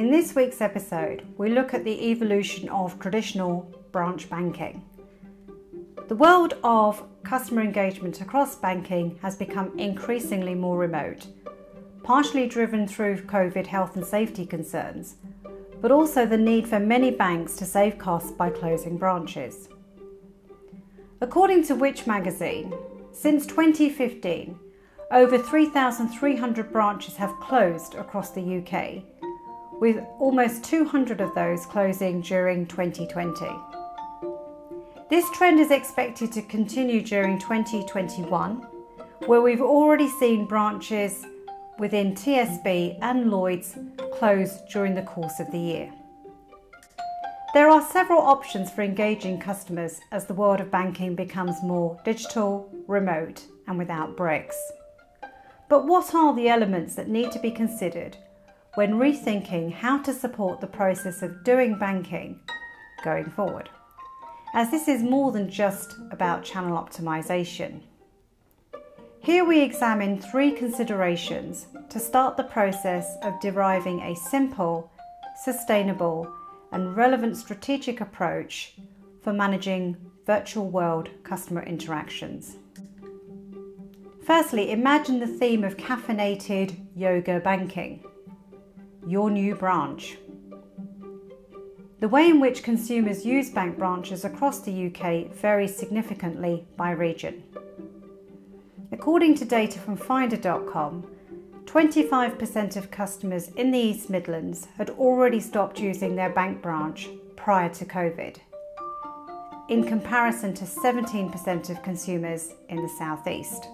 In this week's episode, we look at the evolution of traditional branch banking. The world of customer engagement across banking has become increasingly more remote, partially driven through COVID health and safety concerns, but also the need for many banks to save costs by closing branches. According to Which magazine, since 2015, over 3,300 branches have closed across the UK, with almost 200 of those closing during 2020. This trend is expected to continue during 2021, where we've already seen branches within TSB and Lloyds close during the course of the year. There are several options for engaging customers as the world of banking becomes more digital, remote, and without bricks. But what are the elements that need to be considered when rethinking how to support the process of doing banking going forward? As this is more than just about channel optimization. Here we examine three considerations to start the process of deriving a simple, sustainable, and relevant strategic approach for managing virtual world customer interactions. Firstly, imagine the theme of caffeinated yoga banking, your new branch. The way in which consumers use bank branches across the UK varies significantly by region. According to data from Finder.com, 25% of customers in the East Midlands had already stopped using their bank branch prior to COVID, in comparison to 17% of consumers in the South East.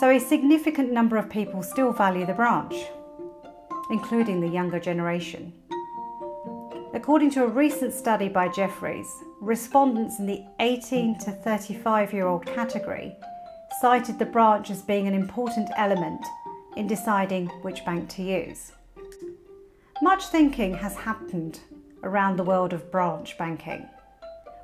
So, a significant number of people still value the branch, including the younger generation. According to a recent study by Jefferies, respondents in the 18 to 35 year old category cited the branch as being an important element in deciding which bank to use. Much thinking has happened around the world of branch banking,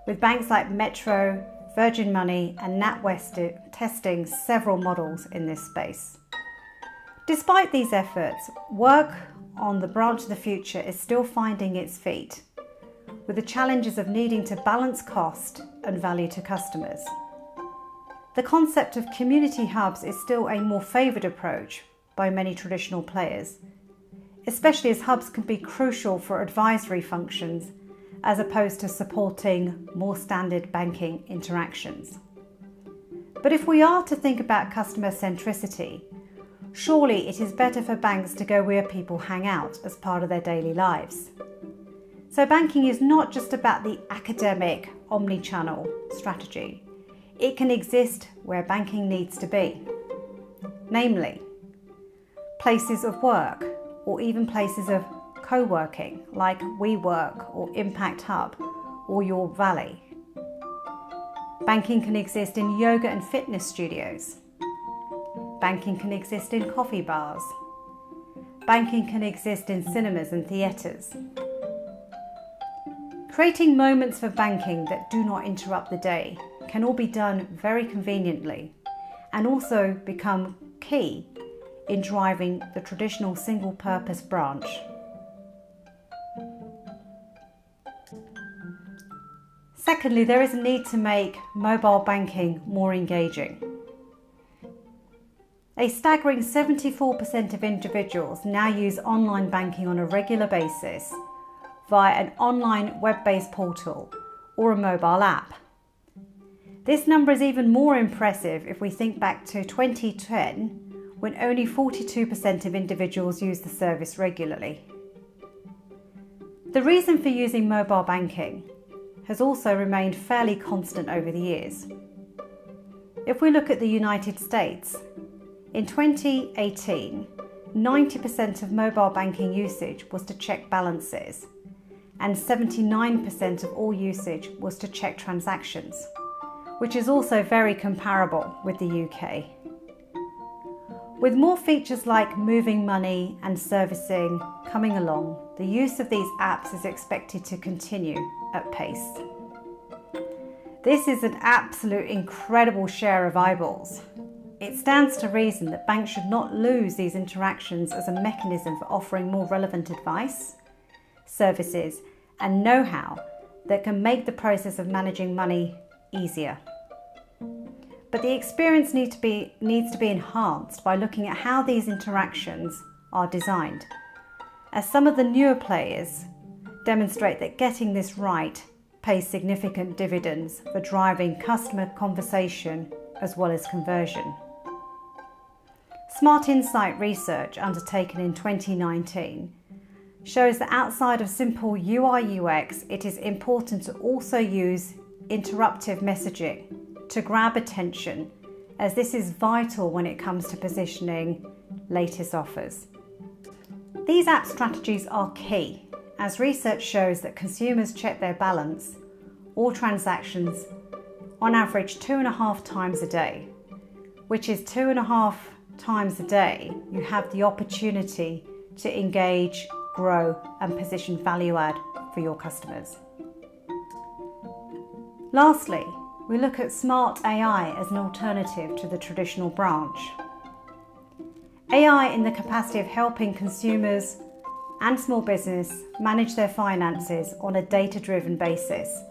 with banks like Metro, Virgin Money, and NatWest testing several models in this space. Despite these efforts, work on the branch of the future is still finding its feet, with the challenges of needing to balance cost and value to customers. The concept of community hubs is still a more favoured approach by many traditional players, especially as hubs can be crucial for advisory functions as opposed to supporting more standard banking interactions. But if we are to think about customer centricity, surely it is better for banks to go where people hang out as part of their daily lives. So, banking is not just about the academic omni channel strategy, it can exist where banking needs to be, namely places of work, or even places of co working like WeWork or Impact Hub or Your Valley. Banking can exist in yoga and fitness studios. Banking can exist in coffee bars. Banking can exist in cinemas and theatres. Creating moments for banking that do not interrupt the day can all be done very conveniently and also become key in driving the traditional single purpose branch. Secondly, there is a need to make mobile banking more engaging. A staggering 74% of individuals now use online banking on a regular basis via an online web based portal or a mobile app. This number is even more impressive if we think back to 2010 when only 42% of individuals use the service regularly. The reason for using mobile banking has also remained fairly constant over the years. If we look at the United States, in 2018, 90% of mobile banking usage was to check balances, and 79% of all usage was to check transactions, which is also very comparable with the UK. With more features like moving money and servicing coming along, the use of these apps is expected to continue at pace. This is an absolute incredible share of eyeballs. It stands to reason that banks should not lose these interactions as a mechanism for offering more relevant advice, services, and know how that can make the process of managing money easier. But the experience need to be, needs to be enhanced by looking at how these interactions are designed. As some of the newer players demonstrate that getting this right pays significant dividends for driving customer conversation as well as conversion. Smart Insight research undertaken in 2019 shows that outside of simple UI UX, it is important to also use interruptive messaging to grab attention, as this is vital when it comes to positioning latest offers. These app strategies are key, as research shows that consumers check their balance or transactions on average two and a half times a day, which is two and a half times a day you have the opportunity to engage, grow, and position value add for your customers. Lastly, we look at smart AI as an alternative to the traditional branch. AI in the capacity of helping consumers and small business manage their finances on a data driven basis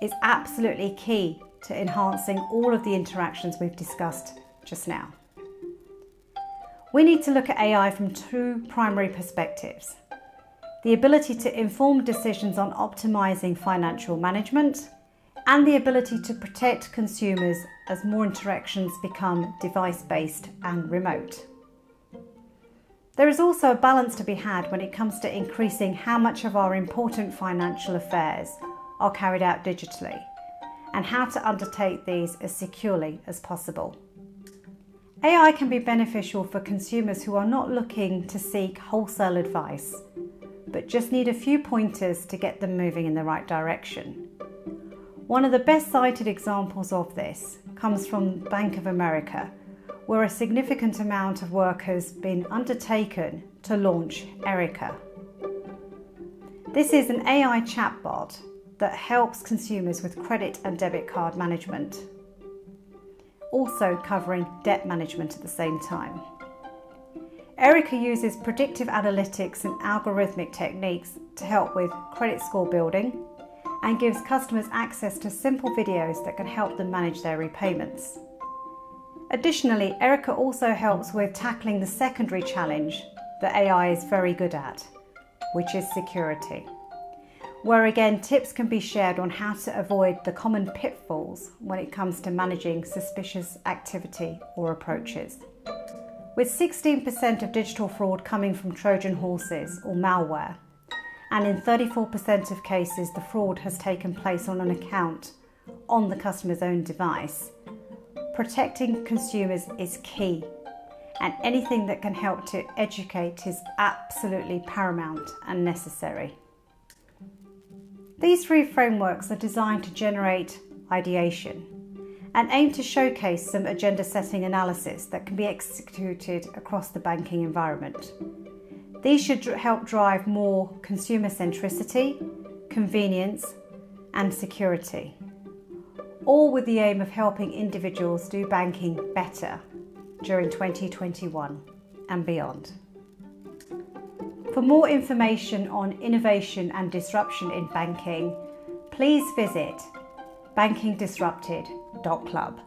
is absolutely key to enhancing all of the interactions we've discussed just now. We need to look at AI from two primary perspectives the ability to inform decisions on optimizing financial management and the ability to protect consumers as more interactions become device based and remote. There is also a balance to be had when it comes to increasing how much of our important financial affairs are carried out digitally and how to undertake these as securely as possible. AI can be beneficial for consumers who are not looking to seek wholesale advice, but just need a few pointers to get them moving in the right direction. One of the best cited examples of this comes from Bank of America, where a significant amount of work has been undertaken to launch Erica. This is an AI chatbot that helps consumers with credit and debit card management, also covering debt management at the same time. Erica uses predictive analytics and algorithmic techniques to help with credit score building, and gives customers access to simple videos that can help them manage their repayments. Additionally, Erica also helps with tackling the secondary challenge that AI is very good at, which is security, where again tips can be shared on how to avoid the common pitfalls when it comes to managing suspicious activity or approaches. With 16% of digital fraud coming from Trojan horses or malware, and in 34% of cases, the fraud has taken place on an account on the customer's own device. Protecting consumers is key, and anything that can help to educate is absolutely paramount and necessary. These three frameworks are designed to generate ideation and aim to showcase some agenda setting analysis that can be executed across the banking environment. These should help drive more consumer centricity, convenience, and security, all with the aim of helping individuals do banking better during 2021 and beyond. For more information on innovation and disruption in banking, please visit bankingdisrupted.club.